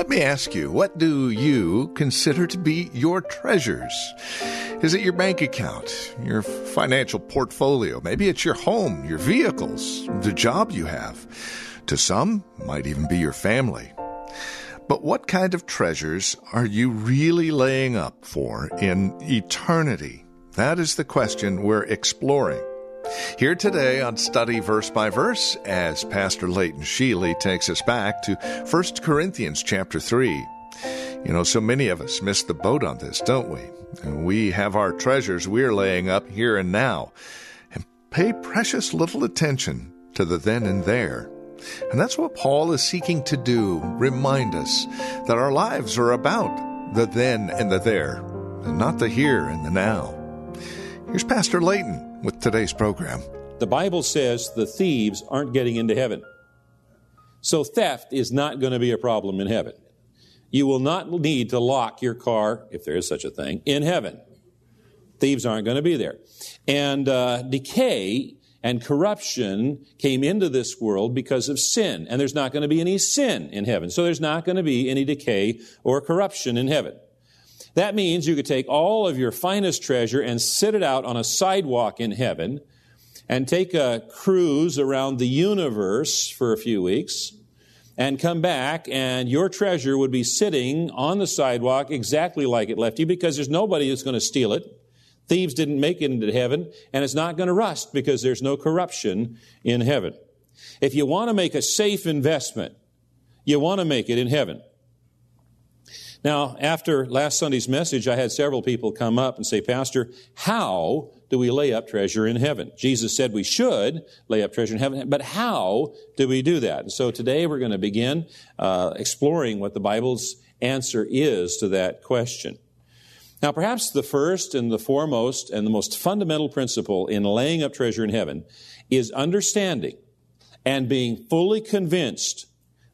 Let me ask you, what do you consider to be your treasures? Is it your bank account, your financial portfolio? Maybe it's your home, your vehicles, the job you have. To some, might even be your family. But what kind of treasures are you really laying up for in eternity? That is the question we're exploring. Here today on Study Verse by Verse, as Pastor Leighton Sheely takes us back to 1 Corinthians chapter 3. You know, so many of us miss the boat on this, don't we? We have our treasures we're laying up here and now, and pay precious little attention to the then and there. And that's what Paul is seeking to do remind us that our lives are about the then and the there, and not the here and the now. Here's Pastor Leighton with today's program. The Bible says the thieves aren't getting into heaven. So theft is not going to be a problem in heaven. You will not need to lock your car, if there is such a thing, in heaven. Thieves aren't going to be there. And uh, decay and corruption came into this world because of sin. And there's not going to be any sin in heaven. So there's not going to be any decay or corruption in heaven. That means you could take all of your finest treasure and sit it out on a sidewalk in heaven and take a cruise around the universe for a few weeks and come back and your treasure would be sitting on the sidewalk exactly like it left you because there's nobody that's going to steal it. Thieves didn't make it into heaven and it's not going to rust because there's no corruption in heaven. If you want to make a safe investment, you want to make it in heaven. Now, after last Sunday's message, I had several people come up and say, Pastor, how do we lay up treasure in heaven? Jesus said we should lay up treasure in heaven, but how do we do that? And so today we're going to begin uh, exploring what the Bible's answer is to that question. Now, perhaps the first and the foremost and the most fundamental principle in laying up treasure in heaven is understanding and being fully convinced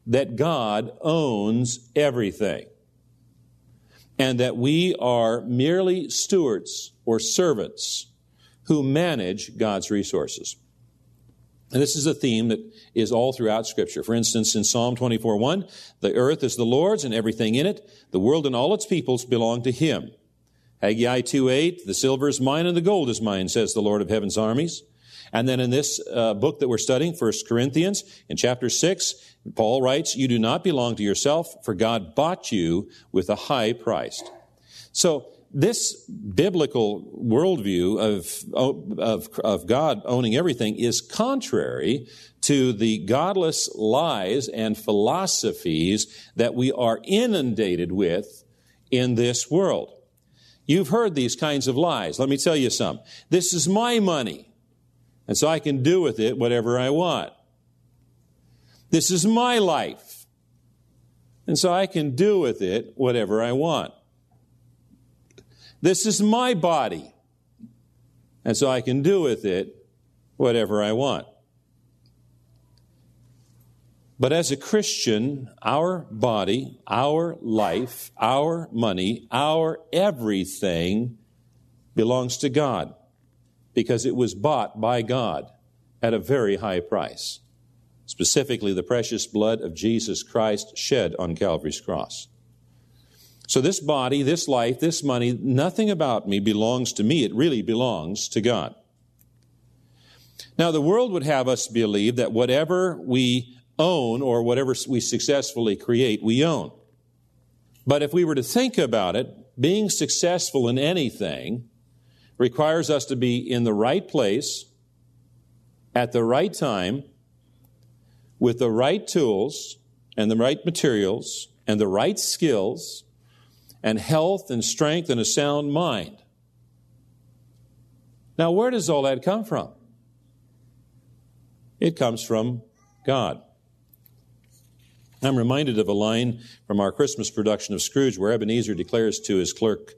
that God owns everything and that we are merely stewards or servants who manage God's resources. And this is a theme that is all throughout Scripture. For instance, in Psalm 24 1, the earth is the Lord's and everything in it, the world and all its peoples belong to Him. Haggai 2 8, the silver is mine and the gold is mine, says the Lord of heaven's armies. And then in this uh, book that we're studying, 1 Corinthians, in chapter 6, Paul writes, You do not belong to yourself, for God bought you with a high price. So, this biblical worldview of, of, of God owning everything is contrary to the godless lies and philosophies that we are inundated with in this world. You've heard these kinds of lies. Let me tell you some. This is my money. And so I can do with it whatever I want. This is my life. And so I can do with it whatever I want. This is my body. And so I can do with it whatever I want. But as a Christian, our body, our life, our money, our everything belongs to God because it was bought by God at a very high price, specifically the precious blood of Jesus Christ shed on Calvary's cross. So, this body, this life, this money, nothing about me belongs to me. It really belongs to God. Now, the world would have us believe that whatever we own or whatever we successfully create, we own. But if we were to think about it, being successful in anything requires us to be in the right place at the right time with the right tools and the right materials and the right skills and health and strength and a sound mind. Now, where does all that come from? It comes from God. I'm reminded of a line from our Christmas production of Scrooge where Ebenezer declares to his clerk,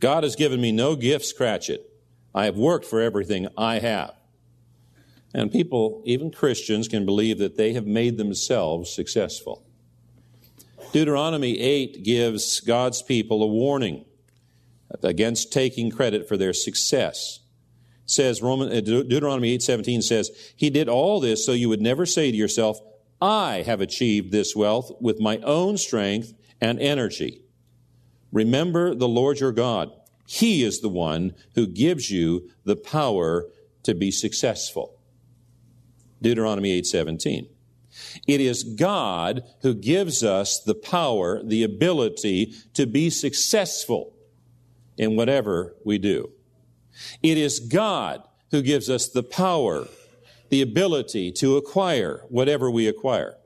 God has given me no gifts, Cratchit. I have worked for everything I have. And people, even Christians, can believe that they have made themselves successful. Deuteronomy 8 gives God's people a warning against taking credit for their success. It says Roman uh, Deuteronomy 8:17 says, "He did all this so you would never say to yourself, I have achieved this wealth with my own strength and energy. Remember the Lord your God. He is the one who gives you the power to be successful." Deuteronomy 8:17. It is God who gives us the power, the ability to be successful in whatever we do. It is God who gives us the power, the ability to acquire whatever we acquire.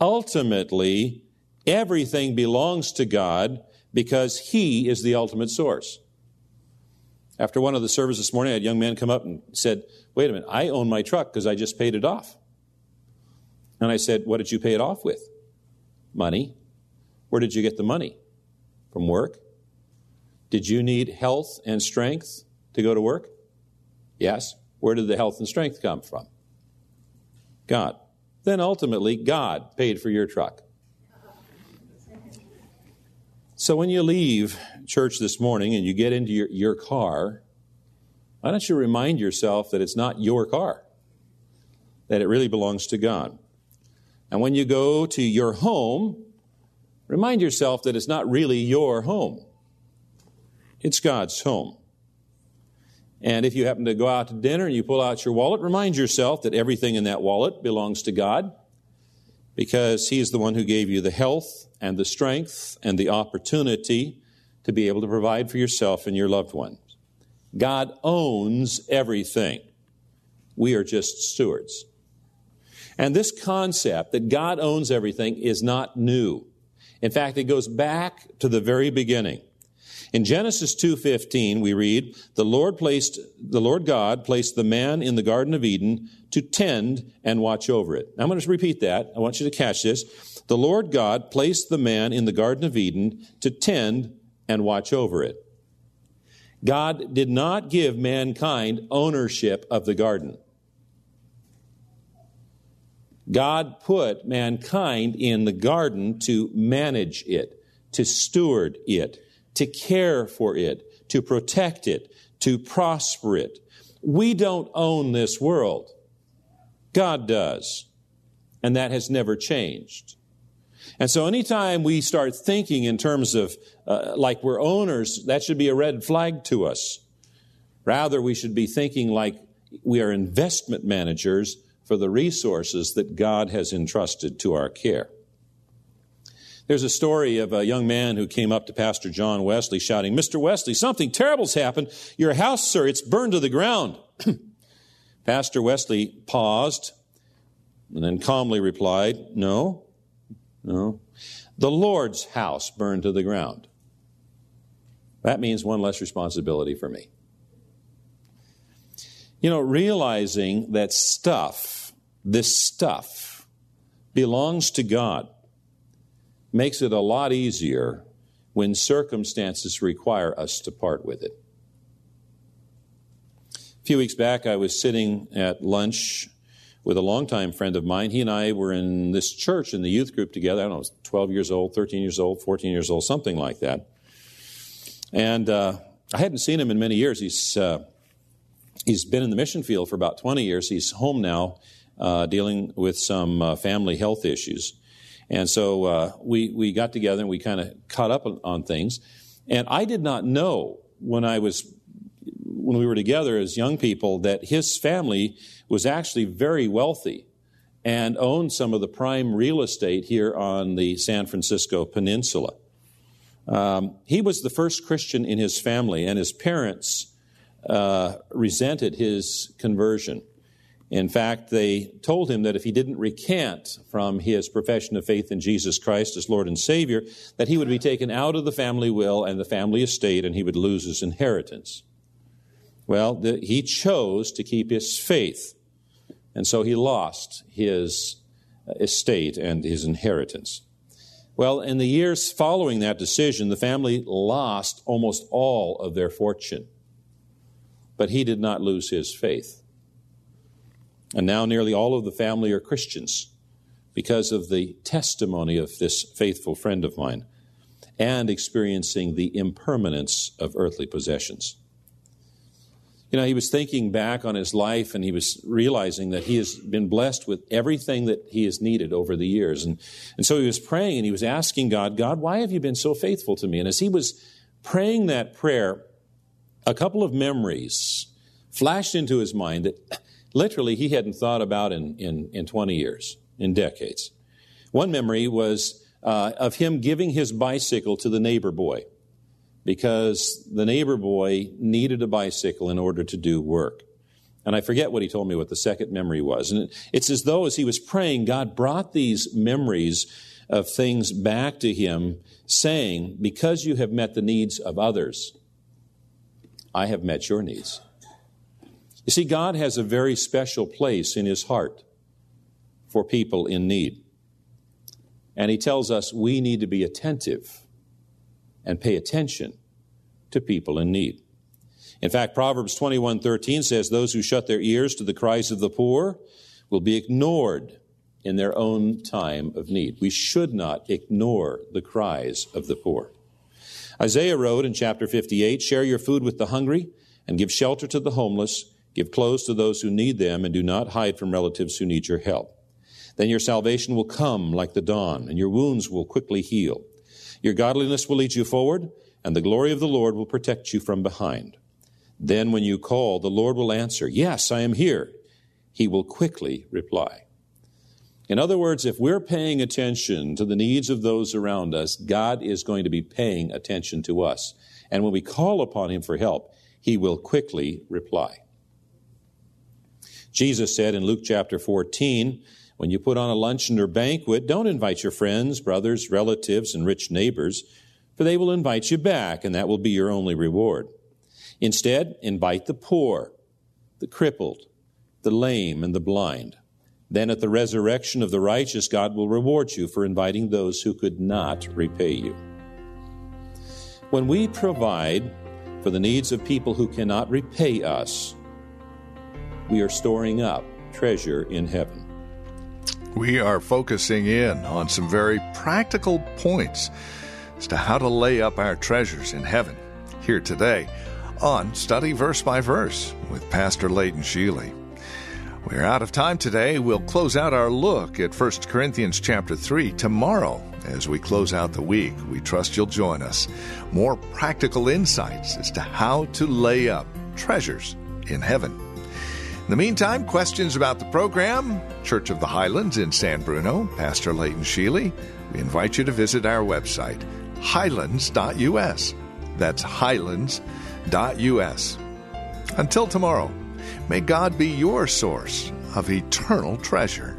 Ultimately, everything belongs to God because He is the ultimate source. After one of the services this morning, I had a young man come up and said, Wait a minute, I own my truck because I just paid it off. And I said, What did you pay it off with? Money. Where did you get the money? From work? Did you need health and strength to go to work? Yes. Where did the health and strength come from? God. Then ultimately, God paid for your truck. So when you leave church this morning and you get into your, your car, why don't you remind yourself that it's not your car, that it really belongs to God? And when you go to your home, remind yourself that it's not really your home, it's God's home. And if you happen to go out to dinner and you pull out your wallet, remind yourself that everything in that wallet belongs to God because He's the one who gave you the health and the strength and the opportunity to be able to provide for yourself and your loved ones. God owns everything. We are just stewards. And this concept that God owns everything is not new. In fact, it goes back to the very beginning. In Genesis 2:15 we read, "The Lord placed the Lord God placed the man in the garden of Eden to tend and watch over it." Now, I'm going to repeat that. I want you to catch this. The Lord God placed the man in the garden of Eden to tend and watch over it. God did not give mankind ownership of the garden. God put mankind in the garden to manage it, to steward it, to care for it, to protect it, to prosper it. We don't own this world. God does. And that has never changed. And so anytime we start thinking in terms of uh, like we're owners, that should be a red flag to us. Rather, we should be thinking like we are investment managers for the resources that God has entrusted to our care. There's a story of a young man who came up to Pastor John Wesley shouting, Mr. Wesley, something terrible's happened. Your house, sir, it's burned to the ground. Pastor Wesley paused and then calmly replied, No, no. The Lord's house burned to the ground. That means one less responsibility for me. You know, realizing that stuff, this stuff, belongs to God makes it a lot easier when circumstances require us to part with it. A few weeks back, I was sitting at lunch with a longtime friend of mine. He and I were in this church in the youth group together. I don't know, 12 years old, 13 years old, 14 years old, something like that. And uh, I hadn't seen him in many years. He's uh, he's been in the mission field for about 20 years. He's home now uh, dealing with some uh, family health issues. And so uh, we, we got together and we kind of caught up on, on, things. And I did not know when I was, when we were together as young people, that his family was actually very wealthy and owned some of the prime real estate here on the San Francisco Peninsula. Um, he was the first Christian in his family, and his parents uh, resented his conversion. In fact, they told him that if he didn't recant from his profession of faith in Jesus Christ as Lord and Savior, that he would be taken out of the family will and the family estate and he would lose his inheritance. Well, the, he chose to keep his faith, and so he lost his estate and his inheritance. Well, in the years following that decision, the family lost almost all of their fortune. But he did not lose his faith. And now nearly all of the family are Christians because of the testimony of this faithful friend of mine and experiencing the impermanence of earthly possessions. You know, he was thinking back on his life and he was realizing that he has been blessed with everything that he has needed over the years. And, and so he was praying and he was asking God, God, why have you been so faithful to me? And as he was praying that prayer, a couple of memories flashed into his mind that literally he hadn't thought about in, in, in 20 years, in decades. One memory was uh, of him giving his bicycle to the neighbor boy because the neighbor boy needed a bicycle in order to do work. And I forget what he told me what the second memory was. And it's as though as he was praying, God brought these memories of things back to him, saying, Because you have met the needs of others, I have met your needs. You see, God has a very special place in his heart for people in need. And he tells us we need to be attentive and pay attention to people in need. In fact, Proverbs 21:13 says those who shut their ears to the cries of the poor will be ignored in their own time of need. We should not ignore the cries of the poor. Isaiah wrote in chapter 58, "Share your food with the hungry and give shelter to the homeless, give clothes to those who need them and do not hide from relatives who need your help. Then your salvation will come like the dawn and your wounds will quickly heal." Your godliness will lead you forward, and the glory of the Lord will protect you from behind. Then, when you call, the Lord will answer, Yes, I am here. He will quickly reply. In other words, if we're paying attention to the needs of those around us, God is going to be paying attention to us. And when we call upon Him for help, He will quickly reply. Jesus said in Luke chapter 14, when you put on a luncheon or banquet, don't invite your friends, brothers, relatives, and rich neighbors, for they will invite you back, and that will be your only reward. Instead, invite the poor, the crippled, the lame, and the blind. Then at the resurrection of the righteous, God will reward you for inviting those who could not repay you. When we provide for the needs of people who cannot repay us, we are storing up treasure in heaven. We are focusing in on some very practical points as to how to lay up our treasures in heaven here today on Study Verse by Verse with Pastor Leighton Sheely. We're out of time today. We'll close out our look at 1 Corinthians chapter 3 tomorrow as we close out the week. We trust you'll join us. More practical insights as to how to lay up treasures in heaven. In the meantime, questions about the program, Church of the Highlands in San Bruno, Pastor Leighton Sheely, we invite you to visit our website, highlands.us. That's highlands.us. Until tomorrow, may God be your source of eternal treasure.